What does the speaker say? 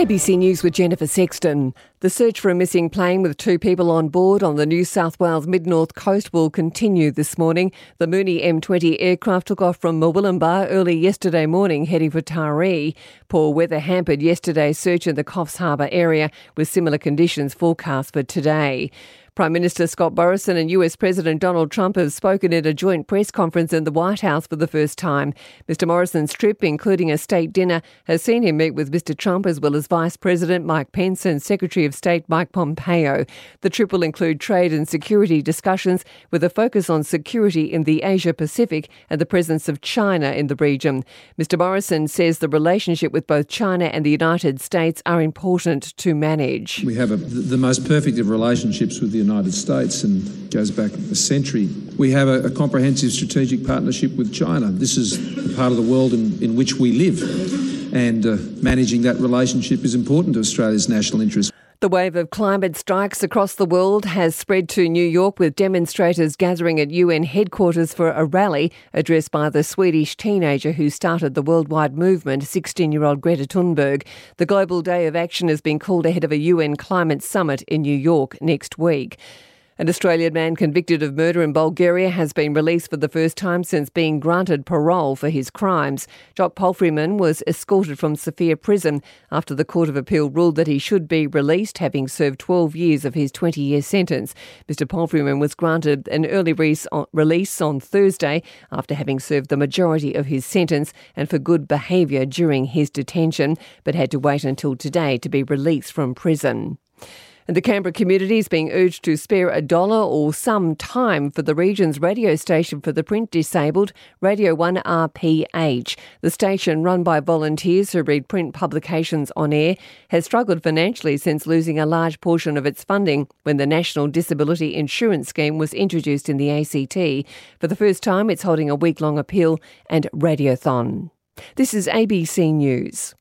ABC News with Jennifer Sexton. The search for a missing plane with two people on board on the New South Wales mid north coast will continue this morning. The Mooney M20 aircraft took off from Murwillumbah early yesterday morning, heading for Taree. Poor weather hampered yesterday's search in the Coffs Harbour area, with similar conditions forecast for today. Prime Minister Scott Morrison and US President Donald Trump have spoken at a joint press conference in the White House for the first time. Mr. Morrison's trip, including a state dinner, has seen him meet with Mr. Trump as well as Vice President Mike Pence and Secretary of State Mike Pompeo. The trip will include trade and security discussions with a focus on security in the Asia Pacific and the presence of China in the region. Mr. Morrison says the relationship with both China and the United States are important to manage. We have a, the most perfect of relationships with the United States and goes back a century. We have a, a comprehensive strategic partnership with China. This is the part of the world in, in which we live, and uh, managing that relationship is important to Australia's national interest. The wave of climate strikes across the world has spread to New York with demonstrators gathering at UN headquarters for a rally addressed by the Swedish teenager who started the worldwide movement, 16 year old Greta Thunberg. The Global Day of Action has been called ahead of a UN climate summit in New York next week. An Australian man convicted of murder in Bulgaria has been released for the first time since being granted parole for his crimes. Jock Palfreyman was escorted from Sofia prison after the Court of Appeal ruled that he should be released, having served 12 years of his 20 year sentence. Mr. Palfreyman was granted an early release on Thursday after having served the majority of his sentence and for good behaviour during his detention, but had to wait until today to be released from prison. And the Canberra community is being urged to spare a dollar or some time for the region's radio station for the print disabled, Radio 1 RPH. The station, run by volunteers who read print publications on air, has struggled financially since losing a large portion of its funding when the National Disability Insurance Scheme was introduced in the ACT. For the first time, it's holding a week long appeal and radiothon. This is ABC News.